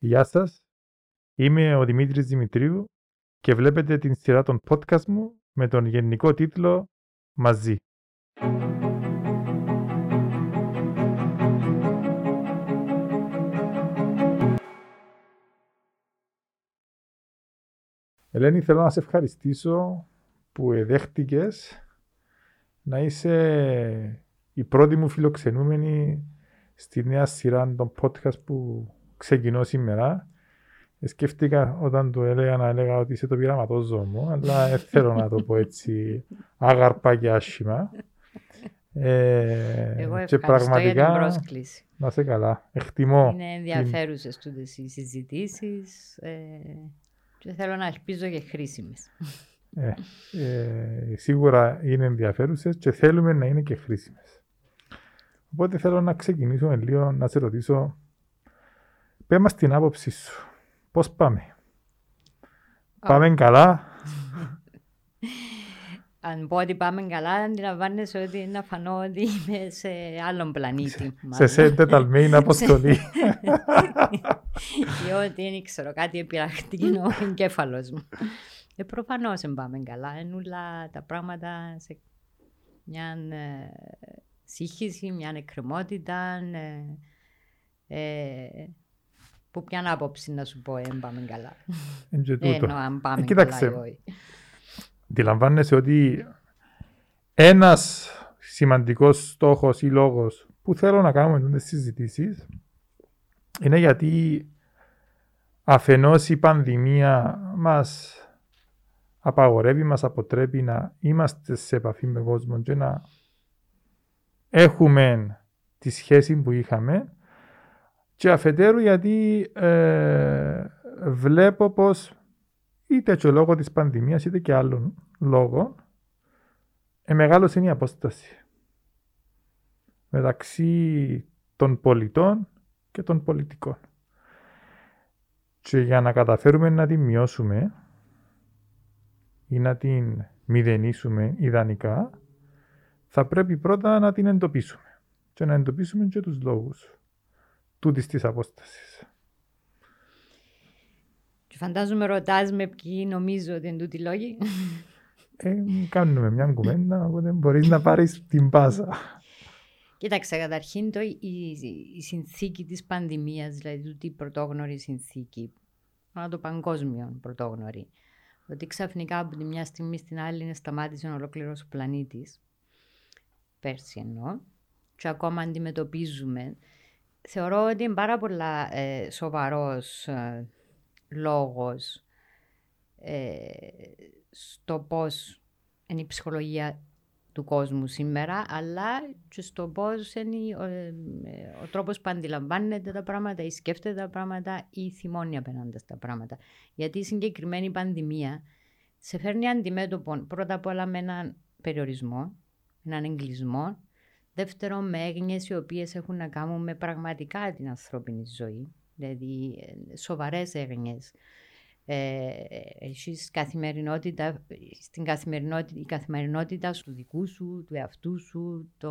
Γεια σας, είμαι ο Δημήτρης Δημητρίου και βλέπετε την σειρά των podcast μου με τον γενικό τίτλο «Μαζί». Ελένη, θέλω να σε ευχαριστήσω που εδέχτηκες να είσαι η πρώτη μου φιλοξενούμενη στη νέα σειρά των podcast που ξεκινώ σήμερα. Σκέφτηκα όταν το έλεγα να έλεγα ότι είσαι το πειραματόζωο μου, αλλά δεν θέλω να το πω έτσι άγαρπα και άσχημα. Ε, Εγώ ευχαριστώ και πραγματικά, για την πρόσκληση. Να σε καλά. Εκτιμώ. Είναι ενδιαφέρουσες την... τούτες οι συζητήσεις ε, και θέλω να ελπίζω και χρήσιμες. Ε, ε, σίγουρα είναι ενδιαφέρουσες και θέλουμε να είναι και χρήσιμες. Οπότε θέλω να ξεκινήσουμε λίγο να σε ρωτήσω Πες μας την άποψή σου. Πώς πάμε; Πάμε καλά; Αν πω ότι πάμε καλά, αντιλαμβάνεσαι ότι είναι αφανό ότι είμαι σε άλλον πλανήτη. Σε σε τεταλμένη αποστολή. Και ότι δεν ξέρω κάτι επειραχτεί ο εγκέφαλος μου. Ε, Προφανώς δεν πάμε καλά. Είναι όλα τα πράγματα σε μια ε, σύγχυση, μια εκκρεμότητα. Ε, ε, που ποια άποψη να σου πω, δεν πάμε καλά. Εννοώ αν πάμε ε, καλά ή όχι. Αντιλαμβάνεσαι ότι ένας σημαντικός στόχος ή λόγος που θέλω να κάνουμε τις συζητήσεις είναι γιατί αφενός η πανδημία μας απαγορεύει, μας αποτρέπει να είμαστε σε επαφή με κόσμο και να έχουμε τη σχέση που είχαμε και αφετέρου γιατί ε, βλέπω πως είτε και λόγω της πανδημίας είτε και άλλων λόγων ε, μεγάλωσε είναι η απόσταση μεταξύ των πολιτών και των πολιτικών. Και για να καταφέρουμε να την μειώσουμε ή να την μηδενίσουμε ιδανικά, θα πρέπει πρώτα να την εντοπίσουμε και να εντοπίσουμε και τους λόγους τούτης της απόστασης. Και φαντάζομαι ρωτάς με ποιοι νομίζω ότι είναι τούτοι λόγοι. Ε, κάνουμε μια κουβέντα, οπότε μπορείς να πάρεις την πάσα. Κοίταξε, καταρχήν το, η, η, συνθήκη της πανδημίας, δηλαδή τούτη πρωτόγνωρη συνθήκη, αλλά το παγκόσμιο πρωτόγνωρη, ότι ξαφνικά από τη μια στιγμή στην άλλη είναι σταμάτησε ολόκληρος ο πλανήτης, πέρσι εννοώ, και ακόμα αντιμετωπίζουμε θεωρώ ότι είναι πάρα πολλά ε, σοβαρός ε, λόγος ε, στο πώς είναι η ψυχολογία του κόσμου σήμερα, αλλά και στο πώς είναι ο, ε, ο τρόπος που αντιλαμβάνεται τα πράγματα ή σκέφτεται τα πράγματα ή θυμώνει απέναντι στα πράγματα. Γιατί η συγκεκριμένη πανδημία σε φέρνει αντιμέτωπο πρώτα απ' όλα με έναν περιορισμό, έναν εγκλισμό Δεύτερον, με έγνοιες οι οποίες έχουν να κάνουν με πραγματικά την ανθρώπινη ζωή, δηλαδή ε, σοβαρές έγνοιες. Ε, έχεις καθημερινότητα, στην καθημερινότητα, η καθημερινότητα του δικού σου, του εαυτού σου, το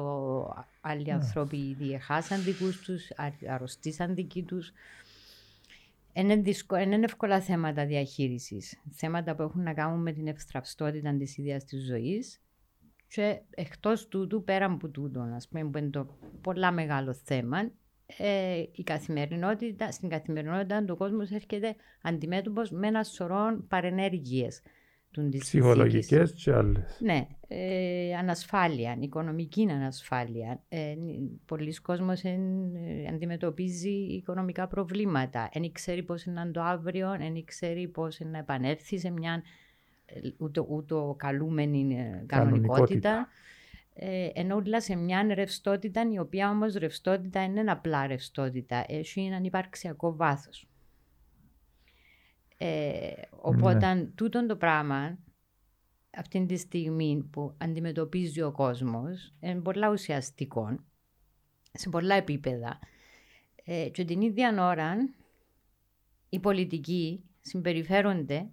άλλοι ναι. άνθρωποι ήδη έχασαν δικούς τους, αρρωστήσαν δικοί τους. Είναι, δυσκο, είναι εύκολα θέματα διαχείρισης. Θέματα που έχουν να κάνουν με την ευστραυστότητα της ίδιας της ζωής και εκτός τούτου, πέρα από τούτο, ας πούμε, που είναι το πολλά μεγάλο θέμα, ε, η καθημερινότητα, στην καθημερινότητα του κόσμου έρχεται αντιμέτωπος με ένα σωρό παρενέργειες. Ψυχολογικές και άλλες. Ναι. Ε, ανασφάλεια, οικονομική ανασφάλεια. Ε, πολλοί κόσμοι ε, αντιμετωπίζει οικονομικά προβλήματα. Δεν ξέρει πώς είναι το αύριο, δεν ξέρει πώς να επανέλθει σε μια ούτε, ούτε καλούμενη ε, κανονικότητα. Ε, ενώ όλα σε μια ρευστότητα, η οποία όμως ρευστότητα είναι απλά ρευστότητα. Έχει έναν υπαρξιακό βάθος. Ε, οπότε ναι. τούτο το πράγμα αυτή τη στιγμή που αντιμετωπίζει ο κόσμος είναι πολλά ουσιαστικό σε πολλά επίπεδα ε, και την ίδια ώρα οι πολιτικοί συμπεριφέρονται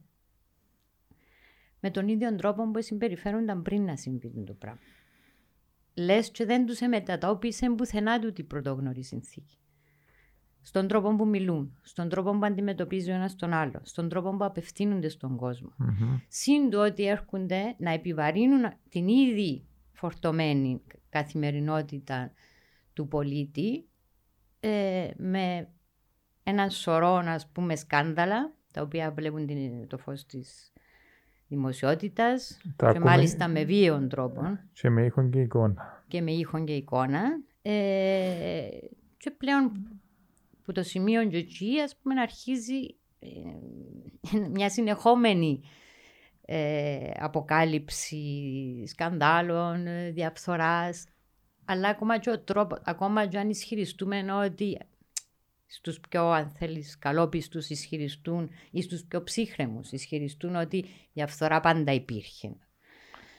με τον ίδιο τρόπο που συμπεριφέρονταν πριν να συμβεί το πράγμα. Λες και δεν τους μετατόπισε πουθενά του την πρωτόγνωρη συνθήκη. στον τρόπο που μιλούν, στον τρόπο που αντιμετωπίζει ο ένας τον άλλο, στον τρόπο που απευθύνονται στον κόσμο. Μμμ. Συν το ότι έρχονται να επιβαρύνουν την ήδη φορτωμένη καθημερινότητα του πολίτη ε, με ένα σωρό ας πούμε σκάνδαλα τα οποία βλέπουν την, το φως της δημοσιότητας Τα και ακούμε. μάλιστα με βίαιον τρόπο Και με ήχον και εικόνα. και με ήχον και εικόνα. Ε, και πλέον που το σημείο και εκεί ας πούμε αρχίζει ε, μια συνεχόμενη ε, αποκάλυψη σκανδάλων, ε, διαφθοράς. Αλλά ακόμα και, ο τρόπο, ακόμα και αν ισχυριστούμε ότι στους πιο αν θέλεις καλόπιστους ισχυριστούν ή στους πιο ψύχρεμους ισχυριστούν ότι η διαφθορά πάντα υπήρχε.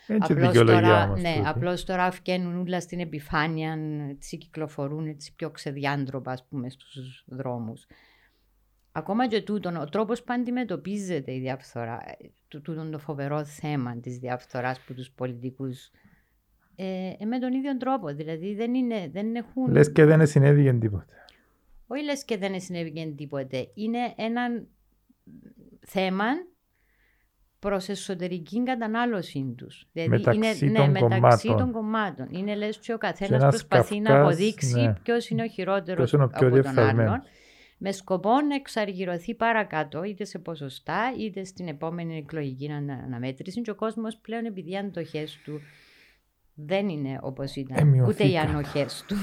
Έτσι Απλώς δικαιολογία τώρα, όμως. ναι, τούτη. απλώς τώρα βγαίνουν όλα στην επιφάνεια, έτσι κυκλοφορούν έτσι πιο ξεδιάντροπα ας πούμε στους δρόμους. Ακόμα και τούτον, ο τρόπος που αντιμετωπίζεται η διαφθορά, ε, τού- τούτον το φοβερό θέμα της διαφθοράς που τους πολιτικούς ε, ε, με τον ίδιο τρόπο, δηλαδή δεν, είναι, δεν έχουν... Λες και δεν συνέβη τίποτε. Όχι λες και δεν συνέβη τίποτε. Είναι ένα θέμα προς εσωτερική κατανάλωση τους. Δηλαδή Μεταξύ είναι, των ναι, μεταξύ κομμάτων. των κομμάτων. Είναι λες και ο καθένας ένας προσπαθεί να Καυκάς, αποδείξει ναι. ποιος είναι ο χειρότερος Ποιος είναι ο πιο από τον διεφθαρμένος. άλλον με σκοπό να εξαργυρωθεί παρακάτω είτε σε ποσοστά είτε στην επόμενη εκλογική ανα- αναμέτρηση και ο κόσμος πλέον επειδή οι αντοχές του δεν είναι όπως ήταν, ούτε οι Εμειωθήκαν. ανοχές του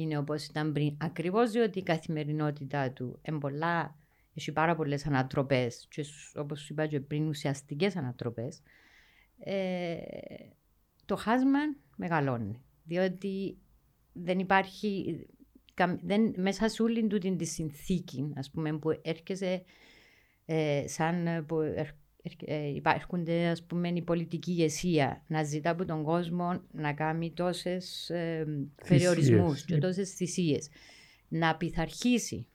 είναι όπως ήταν πριν. Ακριβώς διότι η καθημερινότητά του εμπολά, έχει πάρα πολλές ανατροπές και σ- όπως σου είπα και πριν ουσιαστικές ανατροπές ε, το χάσμα μεγαλώνει. Διότι δεν υπάρχει, καμ- δεν, μέσα σε όλη τούτη τη συνθήκη ας πούμε, που έρχεσαι ε, σαν ε, που ερ- ερ- ε, υπάρχονται ας πούμε η πολιτική ηγεσία να ζητά από τον κόσμο να κάνει τόσες ε, περιορισμούς και τόσες θυσίες. Να πειθαρχήσει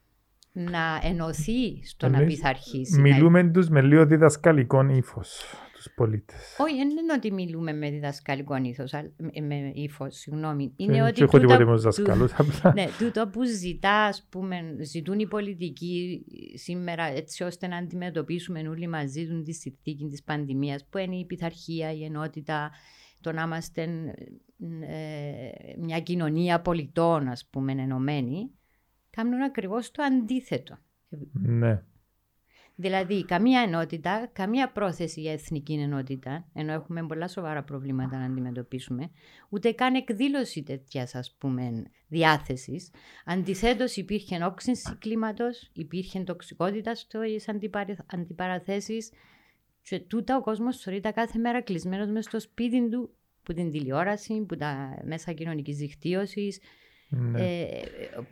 να ενωθεί στο να Εμείς πειθαρχήσει να Μιλούμε τους με λίγο διδασκαλικών ύφος, τους πολίτες. όχι, δεν είναι ότι μιλούμε με διδασκαλικό ήθος, αλλά- με- με ύφος, συγγνώμη. Είναι Και- ότι και έχω τούτα- τίποτε με τους του- δασκάλους, απλά. ναι, τούτο που ζητά, ας πούμε, ζητούν οι πολιτικοί σήμερα έτσι ώστε να αντιμετωπίσουμε όλοι μαζί τους τη συνθήκη της πανδημίας που είναι η πειθαρχία, η ενότητα, το να είμαστε ε, μια κοινωνία πολιτών, ας πούμε, ενωμένη, κάνουν ακριβώς το αντίθετο. Ναι. Δηλαδή, καμία ενότητα, καμία πρόθεση για εθνική ενότητα, ενώ έχουμε πολλά σοβαρά προβλήματα να αντιμετωπίσουμε, ούτε καν εκδήλωση τέτοιας ας πούμε διάθεσης. Αντιθέτως, υπήρχε όξυνση κλίματος, υπήρχε τοξικότητα στις αντιπαραθέσεις. Και τούτα ο κόσμος θεωρείται κάθε μέρα κλεισμένος μέσα στο σπίτι του, που την τηλεόραση, που τα μέσα κοινωνικής δικτύωσης. Ναι. Ε,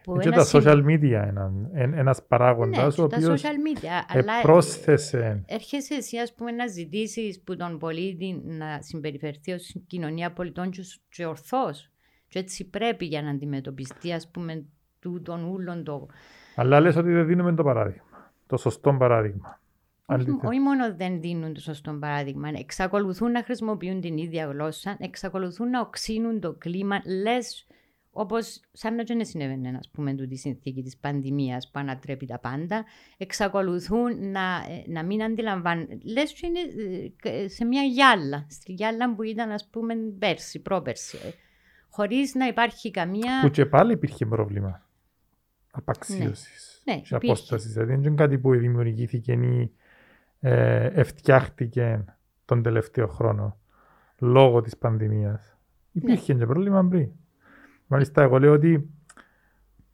που και ένας τα συν- social media είναι εν- ένας ναι, παράγοντας ο και τα οποίος social media. αλλά πρόσθεσε έρχεσαι εσύ ας πούμε να ζητήσεις που τον πολίτη να συμπεριφερθεί ως κοινωνία πολιτών και, ως- και ορθώς. Και έτσι πρέπει για να αντιμετωπιστεί ας πούμε τούτον ούλον το... αλλά λες ότι δεν δίνουμε το παράδειγμα. Το σωστό παράδειγμα. Όχι, Αλήθεια. όχι μόνο δεν δίνουν το σωστό παράδειγμα, εξακολουθούν να χρησιμοποιούν την ίδια γλώσσα, εξακολουθούν να οξύνουν το κλίμα, λες όπως σαν να δεν συνέβαινε ας πούμε τούτη η συνθήκη της πανδημίας που ανατρέπει τα πάντα, εξακολουθούν να, ε, να μην αντιλαμβάνουν. Λες ότι είναι ε, σε μια γυάλα, στη γυάλα που ήταν ας πούμε πέρσι, πρόπερσι, ε, χωρίς να υπάρχει καμία... Που και πάλι υπήρχε πρόβλημα απαξίωσης Ναι, και υπήρχε. απόστασης. Δηλαδή δεν είναι κάτι που δημιουργήθηκε ή ε, ευτιάχτηκε τον τελευταίο χρόνο λόγω της πανδημίας. Υπήρχε και πρόβλημα πριν. Μάλιστα εγώ λέω ότι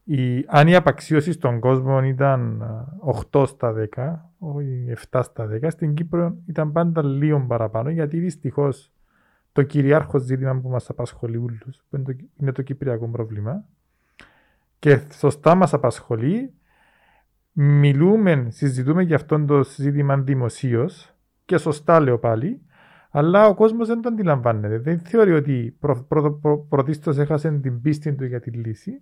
η, αν η απαξίωση στον κόσμο ήταν α, 8 στα 10, όχι 7 στα 10, στην Κύπρο ήταν πάντα λίγο παραπάνω γιατί δυστυχώς το κυριάρχος ζήτημα που μας απασχολεί όλους, που είναι το, είναι το κυπριακό πρόβλημα και σωστά μας απασχολεί, μιλούμε, συζητούμε για αυτό το ζήτημα δημοσίως και σωστά λέω πάλι, αλλά ο κόσμος δεν το αντιλαμβάνεται. Δεν θεωρεί ότι προ, προ, προ, πρωτίστως έχασε την πίστη του για τη λύση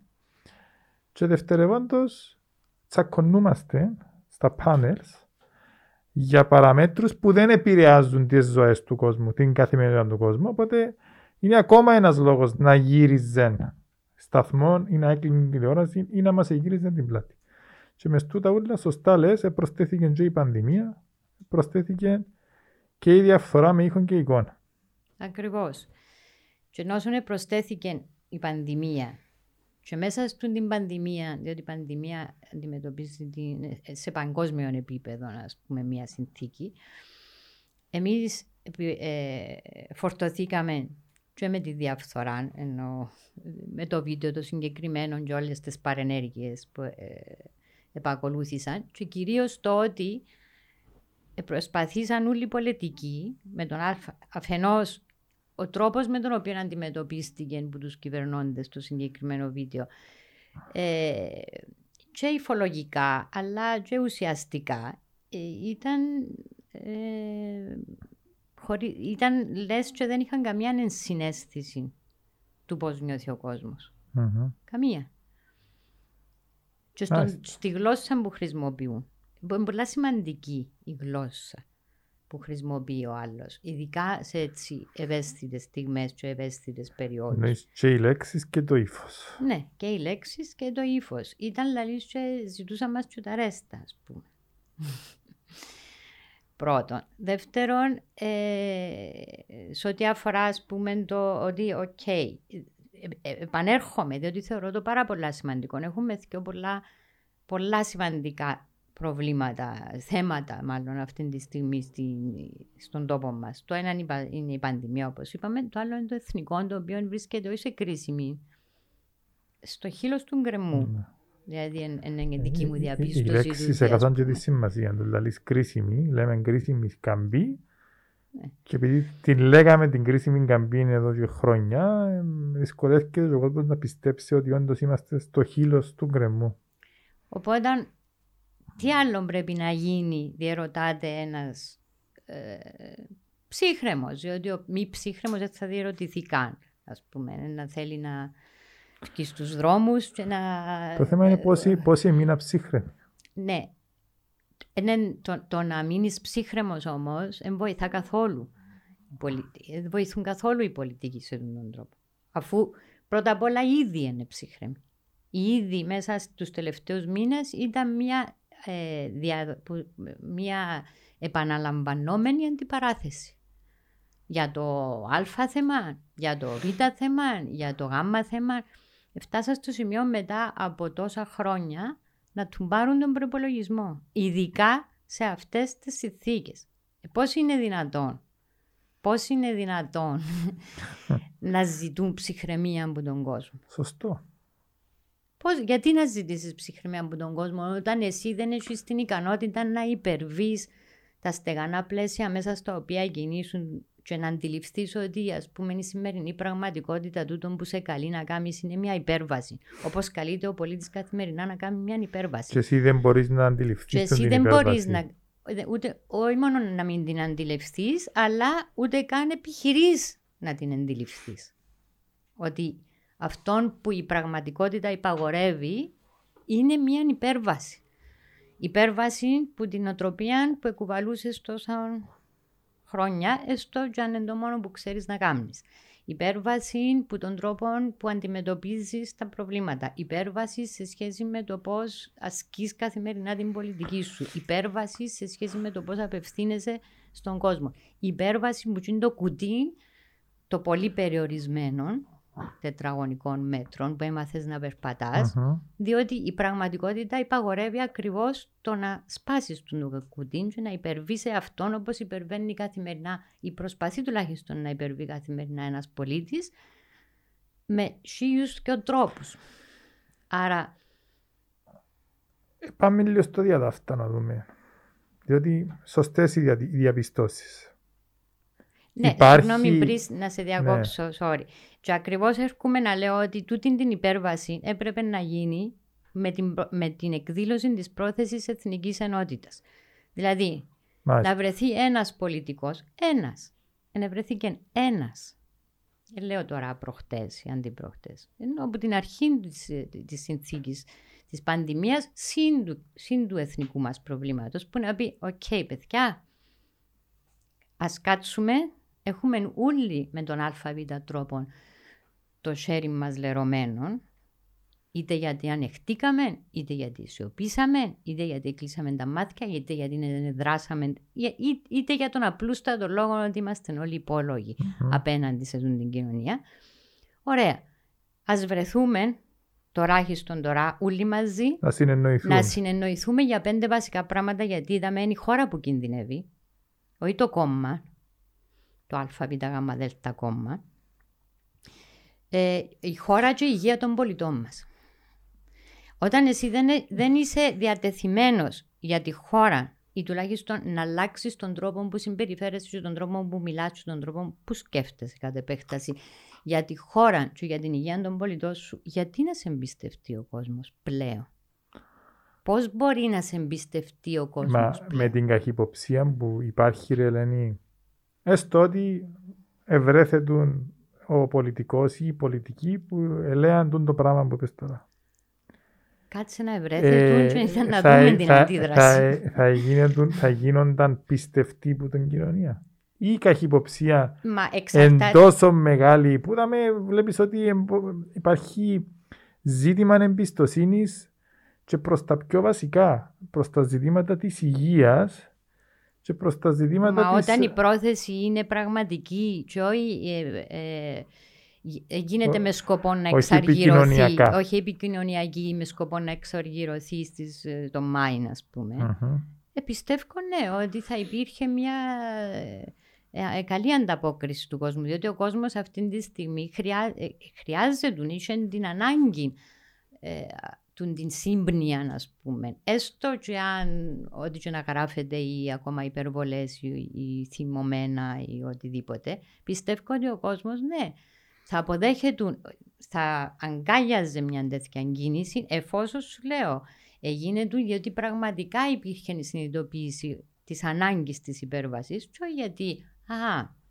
και δευτερευόντως τσακωνούμαστε στα panels για παραμέτρους που δεν επηρεάζουν τις ζωές του κόσμου, την καθημερινότητα του κόσμου, οπότε είναι ακόμα ένας λόγος να γύριζε σταθμό ή να έκλεινε τηλεόραση ή να μας γύριζε την πλάτη. Και μες τούτα όλα σωστά λες, προσθέθηκε και η πανδημία, προσθέθηκε και η διαφθορά με ήχον και εικόνα. Ακριβώς. Και ενώ προσθέθηκε η πανδημία και μέσα στην πανδημία, διότι η πανδημία αντιμετωπίζει σε παγκόσμιο επίπεδο, α πούμε, μια συνθήκη, εμείς ε, φορτωθήκαμε και με τη διαφθορά, ενώ με το βίντεο το συγκεκριμένο και όλες τις παρενέργειες που ε, επακολούθησαν και κυρίως το ότι προσπαθήσαν όλοι οι πολιτικοί με τον αφενός ο τρόπος με τον οποίο αντιμετωπίστηκε από τους κυβερνώντες στο συγκεκριμένο βίντεο ε, και υφολογικά αλλά και ουσιαστικά ε, ήταν ε, χωρί, ήταν λες και δεν είχαν καμία ενσυναίσθηση του πώς νιώθει ο κοσμος Καμία. Και στη γλώσσα που χρησιμοποιούν. Είναι πολύ σημαντική η γλώσσα που χρησιμοποιεί ο άλλος. Ειδικά σε έτσι ευαίσθητες στιγμές και ευαίσθητες περιόδους. Ναι, και οι λέξεις και το ύφος. Ναι, και οι λέξεις και το ύφος. Ήταν δηλαδή και ζητούσαν μας και τα ρέστα, ας πούμε. Πρώτον. Δεύτερον, ε, σε ό,τι αφορά, ας πούμε, το ότι, OK, okay, ε, ε, επανέρχομαι, διότι θεωρώ το πάρα πολλά σημαντικό. Έχουμε και πολλά, πολλά σημαντικά προβλήματα, θέματα μάλλον αυτή τη στιγμή στη, στον τόπο μας. Το ένα είναι η πανδημία όπω είπαμε, το άλλο είναι το εθνικό το οποίο βρίσκεται όχι σε κρίσιμη στο χείλο του γκρεμού. Mm. Δηλαδή είναι δική μου διαπίστωση. Οι λέξεις εκατόν και τη σημασία του, δηλαδή κρίσιμη, λέμε κρίσιμη καμπή ναι. και επειδή την λέγαμε την κρίσιμη καμπή εδώ και χρόνια, δυσκολεύεται ο κόσμο να πιστέψει ότι όντω είμαστε στο χείλο του γκρεμού. Οπότε τι άλλο πρέπει να γίνει, διερωτάται ένας ε, ψύχρεμος, διότι ο μη ψύχρεμος δεν θα διερωτηθεί καν, ας πούμε, να θέλει να βγει στους δρόμους και να... Το θέμα είναι πόσοι, πόσοι μήνα ψύχρεμοι. Ναι. Είναι το, το να μείνεις ψύχρεμος όμως δεν βοηθά καθόλου. Δεν βοηθούν καθόλου οι πολιτικοί σε αυτόν τον τρόπο. Αφού πρώτα απ' όλα ήδη είναι ψύχρεμοι. Ήδη μέσα στους τελευταίους μήνες ήταν μια ε, μια επαναλαμβανόμενη αντιπαράθεση για το α θέμα, για το β θέμα, για το γ θέμα. Φτάσα στο σημείο μετά από τόσα χρόνια να του πάρουν τον προπολογισμό, ειδικά σε αυτές τις συνθήκες. Ε, πώς είναι δυνατόν, πώς είναι δυνατόν να ζητούν ψυχραιμία από τον κόσμο; Σωστό. Πώς, γιατί να ζητήσεις ψυχραιμία από τον κόσμο, όταν εσύ δεν έχεις την ικανότητα να υπερβείς τα στεγανά πλαίσια μέσα στα οποία κινήσουν και να αντιληφθείς ότι ας πούμε, η σημερινή πραγματικότητα τούτο που σε καλεί να κάνεις είναι μια υπέρβαση. Όπως καλείται ο πολίτης καθημερινά να κάνει μια υπέρβαση. Και εσύ δεν μπορείς να αντιληφθείς. Και εσύ δεν μπορείς να. Ούτε, όχι μόνο να μην την αντιληφθείς, αλλά ούτε καν επιχειρείς να την αντιληφθείς. Ότι αυτόν που η πραγματικότητα υπαγορεύει είναι μια υπέρβαση. Υπέρβαση που την οτροπία που εκουβαλούσες τόσα χρόνια, έστω και αν είναι το μόνο που ξέρεις να κάνεις. Υπέρβαση που τον τρόπο που αντιμετωπίζεις τα προβλήματα. Υπέρβαση σε σχέση με το πώς ασκείς καθημερινά την πολιτική σου. Υπέρβαση σε σχέση με το πώς απευθύνεσαι στον κόσμο. Υπέρβαση που είναι το κουτί το πολύ περιορισμένο τετραγωνικών μέτρων που έμαθες να περπατα διότι η πραγματικότητα υπαγορεύει ακριβώς το να σπάσεις τον κουτί και να υπερβείς σε αυτόν όπως υπερβαίνει καθημερινά ή προσπαθεί τουλάχιστον να υπερβεί καθημερινά ένας πολίτης με χίλιους και τρόπους. Άρα. Ε, πάμε λίγο στο διαδάφτα να δούμε. Διότι σωστές οι διαπιστώσεις. Ναι, Υπάρχει... συγγνώμη πριν να σε διακόψω, ναι. sorry. Και ακριβώς έρχομαι να λέω ότι τούτη την υπέρβαση έπρεπε να γίνει με την, με την εκδήλωση της πρόθεσης εθνικής ενότητας. Δηλαδή, να βρεθεί ένας πολιτικός, ένας. Να βρεθεί ένας. Δεν λέω τώρα προχτές ή αντιπροχτές. Ενώ από την αρχή της συνθήκης της πανδημίας, συν, του εθνικού μας προβλήματος, που να πει: OK, okay, παιδιά, ας κάτσουμε έχουμε όλοι με τον ΑΒ τρόπο το χέρι μας λερωμένο Είτε γιατί ανεχτήκαμε, είτε γιατί σιωπήσαμε, είτε γιατί κλείσαμε τα μάτια, είτε γιατί δεν δράσαμε, είτε για τον απλούστατο λόγο ότι είμαστε όλοι υπόλογοι απέναντι σε αυτήν την κοινωνία. Ωραία. Α βρεθούμε τωράχιστον τώρα όλοι μαζί να συνεννοηθούμε. να συνεννοηθούμε για πέντε βασικά πράγματα γιατί είδαμε είναι η χώρα που κινδυνεύει, όχι το κόμμα, το ΑΒΓΔ κόμμα, ε, η χώρα και η υγεία των πολιτών μας. Όταν εσύ δεν, δεν είσαι διατεθειμένος για τη χώρα ή τουλάχιστον να αλλάξεις τον τρόπο που συμπεριφέρεσαι και τον τρόπο που μιλάς και τον τρόπο που σκέφτεσαι κατά επέκταση για τη χώρα και για την υγεία των πολιτών σου, γιατί να σε εμπιστευτεί ο κόσμος πλέον; Πώς μπορεί να σε εμπιστευτεί ο κόσμος Μα, πλέον; Με την καχυποψία που υπάρχει ρε Ελένη, έστω ότι ευρέθετουν ο πολιτικός ή οι πολιτικοί που ελέαν το πράγμα που είπες τώρα. Κάτσε να ευρέθετουν ε, και ήθελα να θα, δούμε την θα, αντίδραση. Θα, θα, γίνονταν, θα γίνονταν πιστευτοί που την κοινωνία. Ή η καχυποψία Μα εν εξαρτάται. τόσο μεγάλη που είδαμε, βλέπεις ότι εμπο- υπάρχει ζήτημα εμπιστοσύνης και προς τα πιο βασικά, προς τα ζητήματα της υγείας και προς τα ζητήματα Μα της... όταν η πρόθεση είναι πραγματική και όχι ε, ε, ε, γίνεται Ω- με σκοπό να όχι εξαργυρωθεί, επικοινωνιακά. όχι επικοινωνιακή με σκοπό να εξαργυρωθεί στις, ε, το Μάιν ας πούμε. Μμμ. Ε, πιστεύω ναι, ότι θα υπήρχε μια ε, ε, καλή ανταπόκριση του κόσμου, διότι ο κόσμος αυτή τη στιγμή χρειά, ε, χρειάζεται, είχε την ανάγκη ε, του την σύμπνοια, ας πούμε. Έστω και αν ό,τι και να γράφεται ή ακόμα υπερβολές ή, ή θυμωμένα ή οτιδήποτε, πιστεύω ότι ο κόσμος ναι, θα αποδέχεται, θα αγκάλιαζε μια τέτοια κίνηση εφόσον σου λέω έγινε του γιατί πραγματικά υπήρχε η συνειδητοποίηση της ανάγκης της υπέρβασης και όχι γιατί α,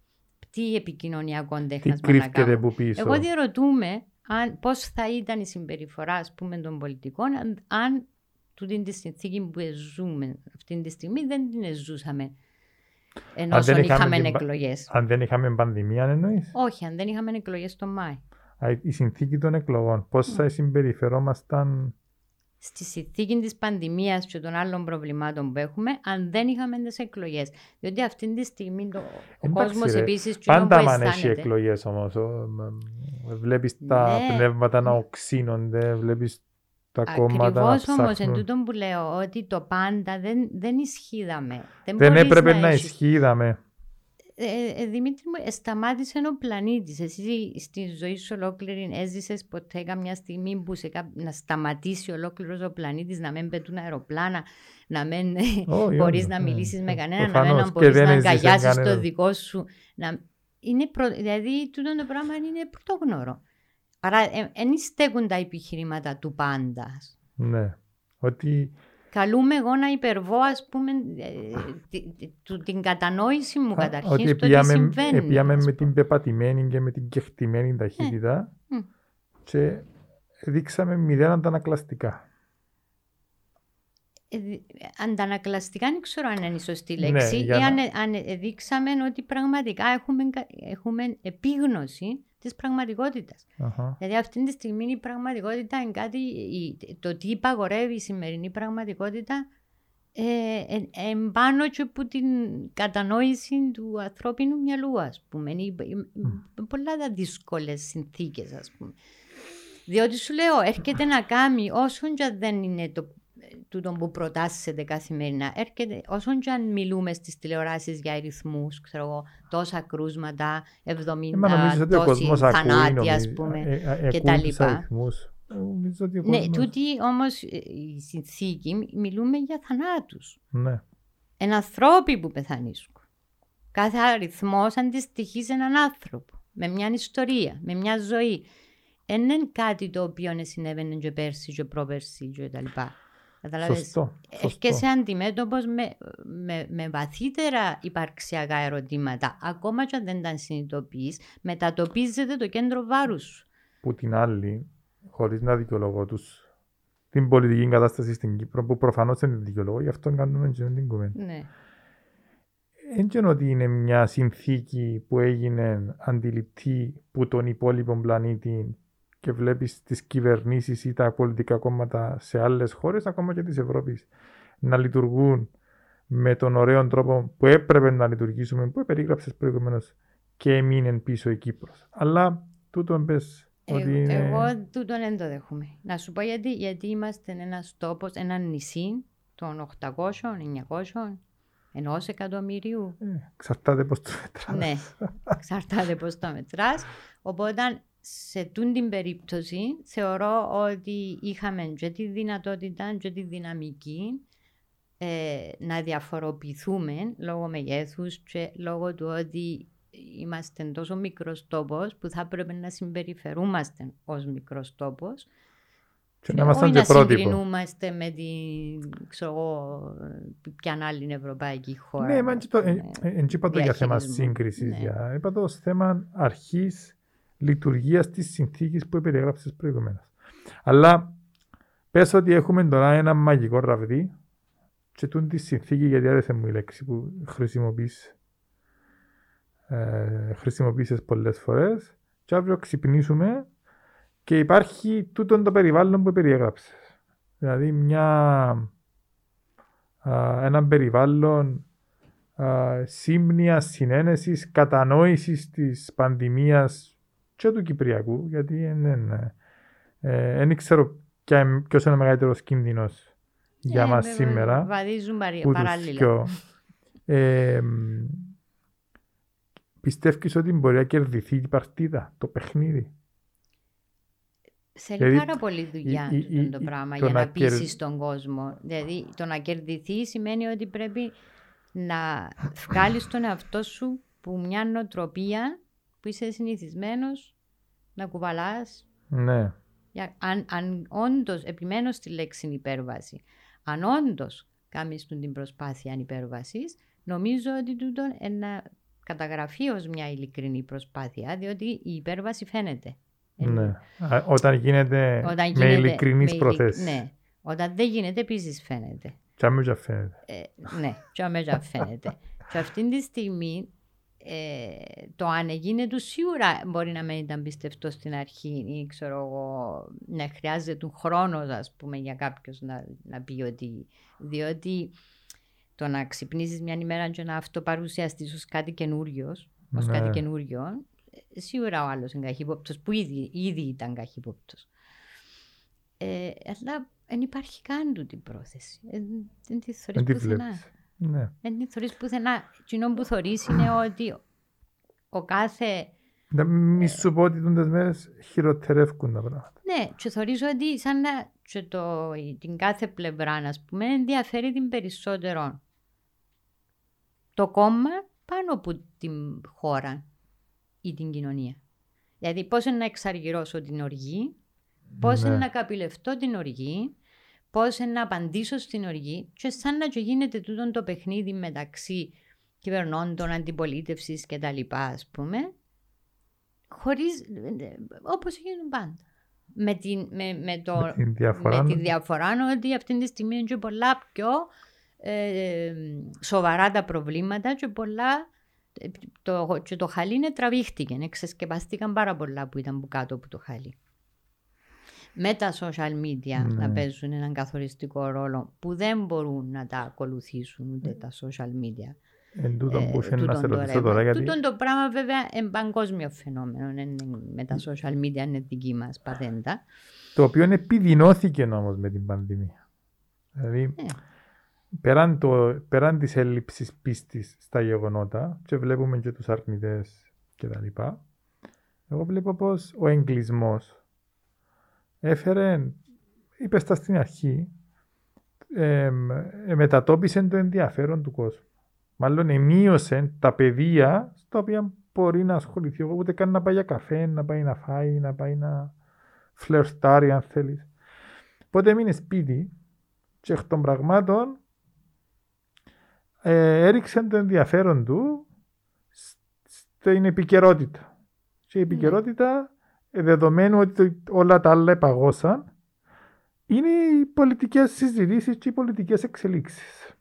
τι επικοινωνιακό Τι τέχνασμα να κρύφτεται κάνουμε. που πίσω. Εγώ διαρωτούμε αν, πώς θα ήταν η συμπεριφορά ας πούμε, των πολιτικών αν, αν τούτη τη συνθήκη που ζούμε αυτή τη στιγμή δεν την ζούσαμε ενώ Αν δεν είχαμε είχαμε την πα- εκλογές. Αν δεν είχαμε πανδημία εννοείς; Όχι, αν δεν είχαμε εκλογές τον Μάη. Α, Η συνθήκη των εκλογών. Πώς θα συμπεριφερόμασταν στη συνθήκη της πανδημίας και των άλλων προβλημάτων που έχουμε αν δεν είχαμε τις εκλογές. Διότι αυτή τη στιγμή το, ο Εντάξει, κόσμος ρε. επίσης και Πάντα που αν έχει αισθάνεται. εκλογές όμως. ο, μ, Βλέπεις τα Ναι. πνεύματα να οξύνονται, βλέπεις τα κόμματα να Ακριβώς όμως εν ψάχνουν. τούτον που λέω ότι το πάντα δεν, δεν ισχύδαμε. Δεν μπορείς έπρεπε να έχεις- ισχύει, είδαμε. Ε, ε, Δημήτρη μου, ε, σταμάτησε ο πλανήτης. Εσύ στη ζωή σου ολόκληρη έζησες ποτέ καμιά στιγμή που σε κά- να σταματήσει ολόκληρος ο πλανήτης, να μην πετούν αεροπλάνα, να μην Όχι, μπορείς όχι, να ναι. μιλήσεις με κανέναν, να Προφανώς, μην και μπορεί δεν να έζησες αγκαλιάσεις το κανένας. δικό σου. Να... Είναι προ... Δηλαδή, τούτο το πράγμα είναι πρωτόγνωρο. Άρα, δεν στέκουν τα επιχειρήματα του πάντας. Ναι. Ότι Καλούμε εγώ να υπερβώ, ας πούμε, ε, τη- τη- του- την κατανόηση μου Α, καταρχήν ότι στο τι επίαμε, συμβαίνει. επίαμε ας με πούμε. την πεπατημένη και με την κεχτημένη ταχύτητα Μμ. και δείξαμε μηδέν αντανακλαστικά. Ε, δι- Αντανακλαστικά δεν ξέρω αν είναι η σωστή Ναι, λέξη για ή να- αν, αν δείξαμε ότι πραγματικά έχουμε, κα- έχουμε επίγνωση της πραγματικότητας. Αχα. Δηλαδή αυτή τη στιγμή η πραγματικότητα είναι κάτι, η- το τι υπαγορεύει η σημερινή πραγματικότητα ε, ε, ε, πάνω και από την κατανόηση του ανθρώπινου μυαλού, ας πούμε. Είναι, είναι- είναι πολλά τα δύσκολες συνθήκες, ας πούμε. Διότι σου λέω, έρχεται να κάνει, όσον και αν δεν είναι το τούτο που προτάσσεται καθημερινά, έρχεται, όσον και αν μιλούμε στις τηλεοράσεις για αριθμούς, ξέρω εγώ, τόσα κρούσματα, 70, Ε, μα νομίζεις ότι ο τόσοι κόσμος ακούει θανάτοι, νομίζεις, ας πούμε. ε, ε, και ακούει τα τους λοιπά. αριθμούς. Ε, Νομίζω ότι ο Ναι, κόσμος... τούτη όμως ε, η συνθήκη, μι- μιλούμε για θανάτους. Ναι. Εν ανθρώποι που πεθανίσκουν. Κάθε αριθμός αντιστοιχεί σε έναν άνθρωπο. Με μια ιστορία, με μια ζωή. Δεν είναι κάτι το οποίο συνέβαινε και πέρσι και πρόπερσι και τα λοιπά. Καταλάβες. Σωστό. σωστό. Έρχεσαι αντιμέτωπος με, με, με βαθύτερα υπαρξιακά ερωτήματα. Ακόμα και αν δεν τα συνειδητοποιείς, μετατοπίζεται το κέντρο βάρους σου. Που την άλλη, χωρίς να δικαιολογώ τους την πολιτική κατάσταση στην Κύπρο, που προφανώς δεν είναι δικαιολογώ, γι' αυτό κάνουμε και την κουβέντα. Ναι. Δεν ξέρω ότι είναι μια συνθήκη που έγινε αντιληπτή που τον υπόλοιπο πλανήτη και βλέπεις τις κυβερνήσεις ή τα πολιτικά κόμματα σε άλλες χώρες, ακόμα και της Ευρώπης, να λειτουργούν με τον ωραίο τρόπο που έπρεπε να λειτουργήσουμε, που περίγραψες προηγουμένως και έμεινε πίσω η Κύπρος. Αλλά τούτο πες Ε, ότι είναι... Εγώ τούτον δεν το δέχομαι. Να σου πω γιατί, γιατί είμαστε ένας τόπος, ένα νησί των 800, 900, ενός εκατομμυρίου. Ε, εξαρτάται πώς το μετράς. ναι, εξαρτάται πώς το μετράς. Οπότε σε τούν την περίπτωση θεωρώ ότι είχαμε και τη δυνατότητα και τη δυναμική ε, να διαφοροποιηθούμε λόγω μεγέθους και λόγω του ότι είμαστε τόσο μικρός τόπος που θα έπρεπε να συμπεριφερούμαστε ως μικρός τόπος Και να ήμασταν όχι και να πρότυπο. συγκρινούμαστε με την, ξέρω εγώ, ποια άλλη ευρωπαϊκή χώρα. Ναι, μα δεν είπα το για θέμα διαχειρισμού. σύγκρισης. Ναι. Για... Είπα το ως θέμα αρχής λειτουργίας της συνθήκης που περιέγραψες προηγουμένως. Αλλά πες ότι έχουμε τώρα ένα μαγικό ραβδί και τούν τη συνθήκη, γιατί άρεσε μου η λέξη που χρησιμοποιείς, ε, χρησιμοποίησες πολλές φορές και αύριο ξυπνήσουμε και υπάρχει τούτο το περιβάλλον που περιέγραψες. Δηλαδή μια, α, ένα περιβάλλον α, σύμνοιας, συνένεσης, κατανόησης της πανδημίας και του Κυπριακού, γιατί δεν ε, ξέρω ποιος είναι ο μεγαλύτερος κίνδυνος για Ναι, μας βέβαια, σήμερα. Βαδίζουν παρι- που τους παράλληλα. δυο. Ε, μ, πιστεύεις ότι μπορεί να κερδιθεί η παρτίδα, το παιχνίδι; Θέλει Δηλαδή, πάρα πολύ δουλειά η- η- τούτο η- το πράγμα το για να να πείσει κερ- τον κόσμο. Δηλαδή, το να κερδιθεί σημαίνει ότι πρέπει να βγάλεις τον εαυτό σου που μια νοοτροπία που είσαι συνηθισμένος να κουβαλάς. Ναι. Για, αν, αν όντως, επιμένω στη λέξη υπέρβαση, αν όντως κάνεις την προσπάθεια υπέρβαση, νομίζω ότι τούτο να καταγραφεί ως μια ειλικρινή προσπάθεια, διότι η υπέρβαση φαίνεται. Ε, ναι. Α, Όταν γίνεται Όταν με γίνεται ειλικρινής με ειλικ- προθέση. Ναι. Όταν δεν γίνεται, επίσης φαίνεται. Και αν μην φαίνεται. Ε, ναι, και αμέσως φαίνεται. και αυτή τη στιγμή ε, το αν έγινε του σίγουρα μπορεί να μην ήταν πιστευτό στην αρχή ή ξέρω εγώ να χρειάζεται χρόνο ας πούμε για κάποιος να, να πει ότι διότι το να ξυπνήσεις μια ημέρα και να αυτοπαρουσιαστείς ως κάτι καινούριος, ως Ναι. κάτι καινούριος ε, σίγουρα ο άλλος είναι καχύποπτος που ήδη, ήδη ήταν καχύποπτος. Ε, αλλά δεν υπάρχει καν τούτη πρόθεση. Ε, δεν τη Δεν θωρείς τη πουθενά. Βλέπεις. Ναι. Δεν τη θωρείς πουθενά. Εκείνο που θωρείς είναι ότι ο κάθε... Να Μη σου πω ότι τούντες μέρες χειροτερεύκουν τα πράγματα. Ναι, και θωρείς ότι σαν να και το, την κάθε πλευρά, ας πούμε, ενδιαφέρει την περισσότερο το κόμμα πάνω από την χώρα ή την κοινωνία. Δηλαδή πώς είναι να εξαργυρώσω την οργή, πώς Ναι. είναι να καπηλευτώ την οργή, πώς είναι να απαντήσω στην οργή και σαν να και γίνεται τούτο το παιχνίδι μεταξύ κυβερνώντων, αντιπολίτευσης και τα λοιπά, ας πούμε, χωρίς, όπως γίνουν πάντα. Με, την, με, με, το, Με την διαφορά. με τη διαφορά ότι αυτή τη στιγμή είναι και πολλά πιο ε, σοβαρά τα προβλήματα και πολλά ε, το, και το χαλί είναι τραβήχτηκε, εξεσκεπαστήκαν πάρα πολλά που ήταν που κάτω από το χαλί. Με τα social media Ναι. να παίζουν έναν καθοριστικό ρόλο που δεν μπορούν να τα ακολουθήσουν ούτε τα social media. Εν τούτο Ε, που ήθελα να τούτον σε το ρωτήσω ρεύμα. τώρα, γιατί Τούτον το πράγμα βέβαια είναι παγκόσμιο φαινόμενο. δεν είναι με τα social media είναι δική μας πατέντα. το οποίο επιδεινώθηκε όμως με την πανδημία. Δηλαδή, Ε. πέραν, το, πέραν της έλλειψης πίστης στα γεγονότα και βλέπουμε και τους αρνητές και τα λοιπά, εγώ βλέπω πως ο εγκλισμός έφερε, είπε στα στην αρχή, εμ, ε, μετατόπισε το ενδιαφέρον του κόσμου. Μάλλον εμείωσε τα πεδία στα οποία μπορεί να ασχοληθεί ούτε καν να πάει για καφέ, να πάει να φάει, να πάει να φλερτάρει αν θέλεις. Οπότε έμεινε σπίτι και εκ των πραγμάτων ε, έριξε το ενδιαφέρον του σ- στην επικαιρότητα. Και η επικαιρότητα, ε, δεδομένου ότι το- όλα τα άλλα επαγώσαν, είναι οι πολιτικές συζητήσεις και οι πολιτικές εξελίξεις.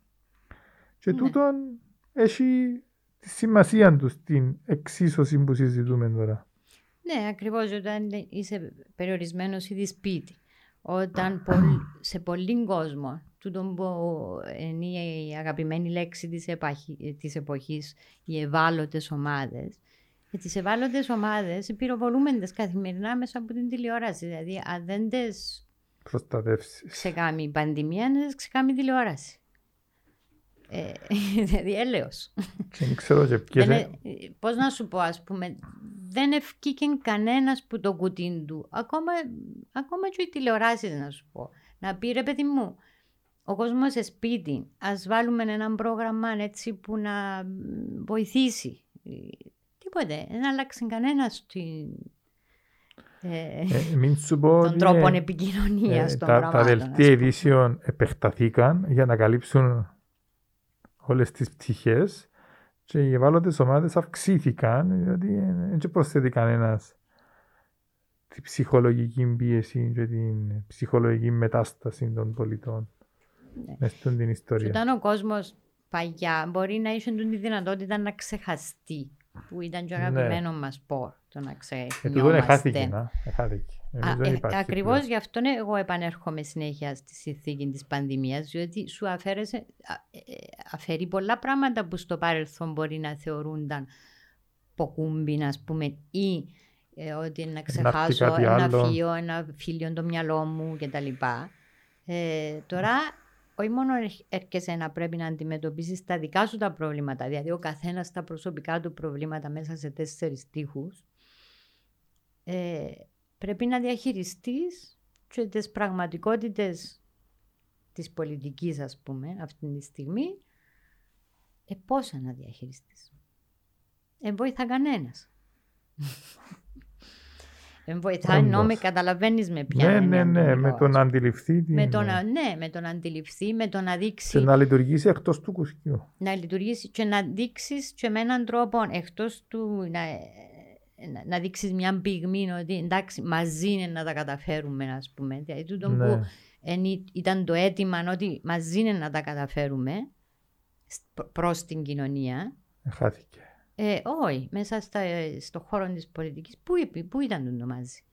Και Ναι. τούτον έχει τη σημασία τους στην εξίσωση που συζητούμε τώρα. Ναι, ακριβώς όταν είσαι περιορισμένος ήδη σπίτι. Όταν σε πολλοί κόσμο, τούτο που είναι η αγαπημένη λέξη της, επαχή, της εποχής, οι ευάλωτες ομάδες, και τις ευάλωτες ομάδες πυροβολούμε τις καθημερινά μέσα από την τηλεόραση. Δηλαδή, αν δεν τις ξεκάμει η πανδημία, να τις ξεκάμει η τηλεόραση. Ε, δηλαδή, έλεος. Δεν ξέρω και ποιες... Πώς να σου πω, ας πούμε, δεν ευκήκε κανένας που το κουτί του. Ακόμα, ακόμα και οι τηλεοράσεις, να σου πω. Να πει ρε παιδί μου, ο κόσμος σε σπίτι, ας βάλουμε ένα πρόγραμμα έτσι που να βοηθήσει. Τίποτε, δεν άλλαξε κανένας ε, ε, μην σου πω τον τρόπο ε, επικοινωνίας ε, των τα, Τα δελτία ειδήσεων επεκταθήκαν για να καλύψουν όλες τις πτυχέ και οι ευάλωτες ομάδες αυξήθηκαν, γιατί δεν προσθέτει κανένας τη ψυχολογική πίεση και την ψυχολογική μετάσταση των πολιτών ναι. μέσα στην ιστορία. Και όταν ο κόσμος παγιά μπορεί να είχε τη δυνατότητα να ξεχαστεί, που ήταν και ο αγαπημένο ναι. μας πόρ, το να ξεχαστεί. Ε, δεν χάθηκε, να, χάθηκε. Ε, Ακριβώς γι' αυτό ναι, εγώ επανέρχομαι συνέχεια στη συνθήκη της πανδημίας, διότι σου αφαίρεσε, ε, αφαιρεί πολλά πράγματα που στο παρελθόν μπορεί να θεωρούνταν ποκούμπιν, ας πούμε, ή ε, ότι να ξεχάσω ένα φύο, ένα φίλιο το μυαλό μου κτλ. Ε, τώρα, όχι μόνο έρχεσαι να πρέπει να αντιμετωπίσεις τα δικά σου τα προβλήματα, δηλαδή ο καθένας τα προσωπικά του προβλήματα μέσα σε τέσσερις τείχου. Ε, πρέπει να διαχειριστείς και τις πραγματικότητες της πολιτικής ας πούμε αυτή τη στιγμή ε, πώς να διαχειριστείς. Ε, βοηθά κανένας. Δεν βοηθά, ενώ με καταλαβαίνεις με ποια. Ναι, ναι, ναι, με τον αντιληφθεί. Με τον, ναι, με τον αντιληφθεί, με τον να δείξει. Και να λειτουργήσει εκτός του κουσκιού. Να λειτουργήσει και να δείξεις και με έναν τρόπο εκτός του. Να, να, να δείξεις μια πυγμή ότι εντάξει, μαζί είναι να τα καταφέρουμε, ας πούμε. Δηλαδή, τούτο ναι. που ήταν το αίτημα ότι μαζί είναι να τα καταφέρουμε προ την κοινωνία. Χάθηκε. Ε, όχι, μέσα στα, στο χώρο της πολιτικής, πού, πού ήταν το μαζί;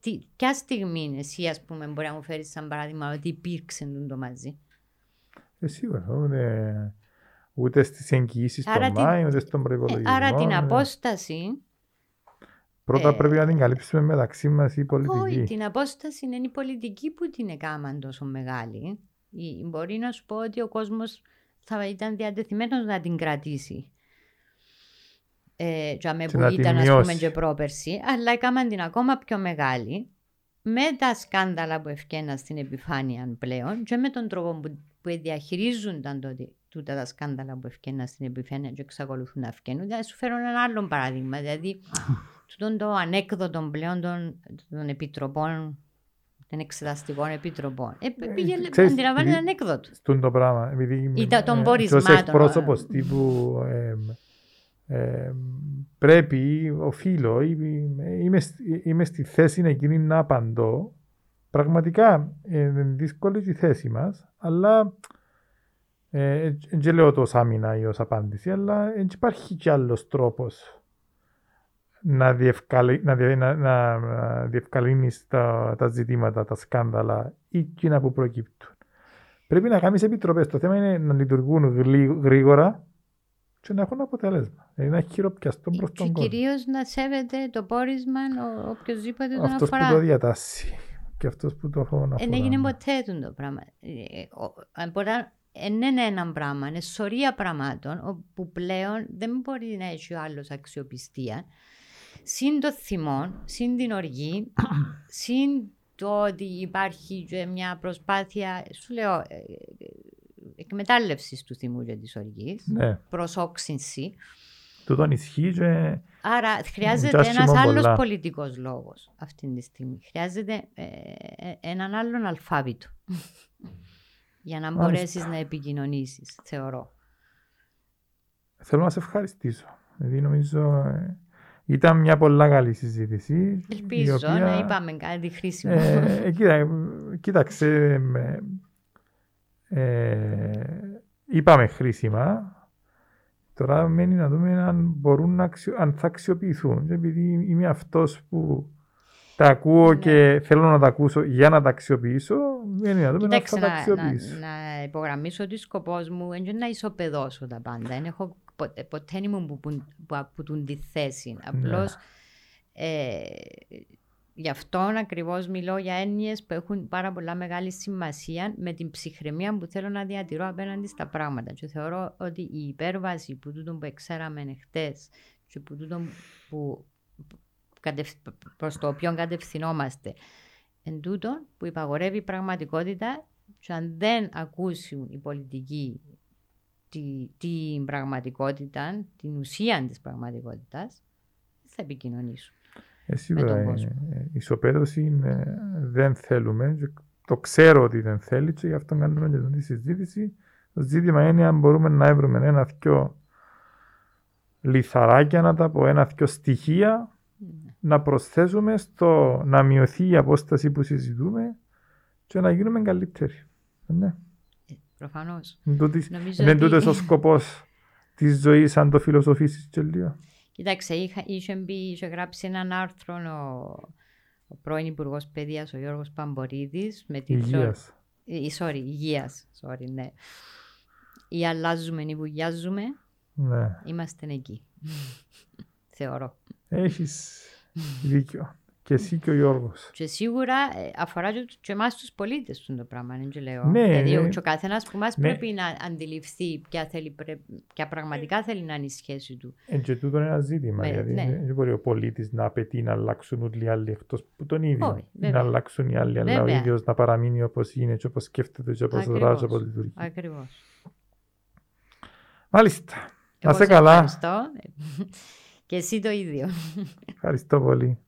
Τι, ποια στιγμή εσύ, ας πούμε, μπορεί να μου φέρεις σαν παράδειγμα ότι υπήρξε το μαζί; Ε, σίγουρα. Ούτε, ούτε στις εγγυήσεις των ΜΑΗ, ούτε στον προπολογισμό. Ε, άρα την απόσταση Πρώτα ε, πρέπει να την καλύψουμε μεταξύ μας η πολιτική. Όχι, την απόσταση είναι η πολιτική που την έκαναν τόσο μεγάλη. Μπορεί να σου πω ότι ο κόσμος θα ήταν διατεθειμένος να την κρατήσει. Ε, που ήταν ας πούμε και πρόπερση, αλλά έκαναν την ακόμα πιο μεγάλη με τα σκάνδαλα που ευκέναν στην επιφάνεια πλέον και με τον τρόπο που, που διαχειρίζονταν τότε τούτα τα σκάνδαλα που ευκέναν στην επιφάνεια και εξακολουθούν να ευκαινούν. Δηλαδή, σου φέρω ένα άλλο παράδειγμα. Δηλαδή, τούτο το ανέκδοτο πλέον των, των επιτροπών των εξεταστικών επιτροπών. Ε, ε πήγε, αντιλαμβάνει ένα ανέκδοτο. Στον το πράγμα. Επειδή Ήταν των πορισμάτων. Ως εκπρόσωπος τύπου ε, ε, πρέπει, οφείλω, είμαι, είμαι στη θέση εκείνη να απαντώ. Πραγματικά είναι δύσκολη η θέση μας, αλλά δεν ε, λέω το ως άμυνα ή ως απάντηση, αλλά δεν υπάρχει κι άλλος τρόπος να, διευκαλύ, να, να, να διευκαλύνεις τα, τα ζητήματα, τα σκάνδαλα ή εκείνα που προκύπτουν. Πρέπει να κάνεις επιτροπές. Το θέμα είναι να λειτουργούν γρήγορα και να έχουν αποτέλεσμα. Δηλαδή να χειροπιαστούν προς τον κόσμο. Και κυρίως να σέβεται το πόρισμα ο, οποιοδήποτε τον αυτός αφορά. Αυτός που το διατάσσει και αυτός που το αφορά. Δεν έγινε ποτέ το πράγμα. Μπορεί δεν είναι ένα πράγμα, είναι σωρία πραγμάτων που πλέον δεν μπορεί να έχει ο άλλος αξιοπιστία. Συν το θυμό, συν την οργή, συν το ότι υπάρχει μια προσπάθεια, σου λέω, ε, ε, εκμετάλλευσης του θυμού και της οργής, ναι. προ όξυνση. Το τον ισχύει και... Άρα χρειάζεται ένας άλλος πολιτικός λόγος αυτή τη στιγμή. Χρειάζεται ε, έναν άλλον αλφάβητο για να μπορέσεις να επικοινωνήσεις, θεωρώ. Θέλω να σε ευχαριστήσω. Δηλαδή νομίζω ε, ήταν μια πολλά καλή συζήτηση. Ελπίζω οποία, να είπαμε κάτι χρήσιμο. Ε, ε κοίτα, κοίταξε, είπαμε χρήσιμα Τώρα μένει να δούμε αν μπορούν να αξιο... αν θα αξιοποιηθούν. Και επειδή είμαι αυτός που τα ακούω Ναι. και θέλω να τα ακούσω για να τα αξιοποιήσω, μένει να δούμε αν θα Κοίταξε, τα να, να, αξιοποιήσω. να υπογραμμίσω ότι σκοπός μου είναι να ισοπεδώσω τα πάντα. Δεν έχω ποτέ, ποτέ ήμουν που, που, που ακουτούν τη θέση. Ναι. Απλώς ε, γι' αυτόν ακριβώς μιλώ για έννοιες που έχουν πάρα πολλά μεγάλη σημασία με την ψυχραιμία που θέλω να διατηρώ απέναντι στα πράγματα. Και θεωρώ ότι η υπέρβαση που τούτο που εξέραμε χτες και που τούτο που κατευ... προς το οποίο κατευθυνόμαστε εν τούτο που υπαγορεύει η πραγματικότητα και αν δεν ακούσουν οι πολιτικοί τη, την πραγματικότητα, την ουσία της πραγματικότητας, δεν θα επικοινωνήσουν. Ε, σίγουρα τον ε, κόσμο. ε, ισοπαίδωση είναι, δεν θέλουμε. και Το ξέρω ότι δεν θέλει και γι' αυτό κάνουμε και τη συζήτηση. Το ζήτημα είναι αν μπορούμε να βρούμε ένα-δυο λιθαράκια, να τα πω, ένα-δυο στοιχεία να προσθέσουμε στο να μειωθεί η απόσταση που συζητούμε και να γίνουμε καλύτεροι. Ναι. Ε, προφανώς. Είναι τούτης- Νομίζω Είναι ότι- τούτος ο σκοπός της ζωής αν το φιλοσοφήσεις και λίγο. Κοίταξε, είχα, είχε, μπει, είχε γράψει έναν άρθρο ο, ο πρώην Υπουργός Παιδείας, ο Γιώργος Παμπορίδης, με τίτλο... Υγείας. Ε, sorry, υγείας, sorry, ναι. Ή αλλάζουμε ή βουλιάζουμε, Ναι. είμαστε εκεί. Θεωρώ. Έχεις δίκιο. Και εσύ και ο Γιώργος. Και σίγουρα ε, αφορά και, και εμάς τους πολίτες του το πράγμα, δεν και λέω. Ναι, δηλαδή, ναι. ο, και ο καθένας που μας Ναι. πρέπει να αντιληφθεί ποια, θέλει, πρέ- ποια πραγματικά θέλει να είναι η σχέση του. Ε, και τούτο είναι ένα ζήτημα. Ναι, γιατί ναι. δεν μπορεί ο πολίτης να απαιτεί να αλλάξουν όλοι οι άλλοι εκτός που τον ίδιο. Όχι, να βέβαια. αλλάξουν οι άλλοι, αλλά ο Βέβαια. ίδιος να παραμείνει όπως είναι, και όπως σκέφτεται, και όπως Ακριβώς. δράζει, όπως λειτουργεί. Ακριβώς. Μάλιστα. Να Εγώ σε σε καλά. Ευχαριστώ. Και εσύ το ίδιο. Ευχαριστώ πολύ.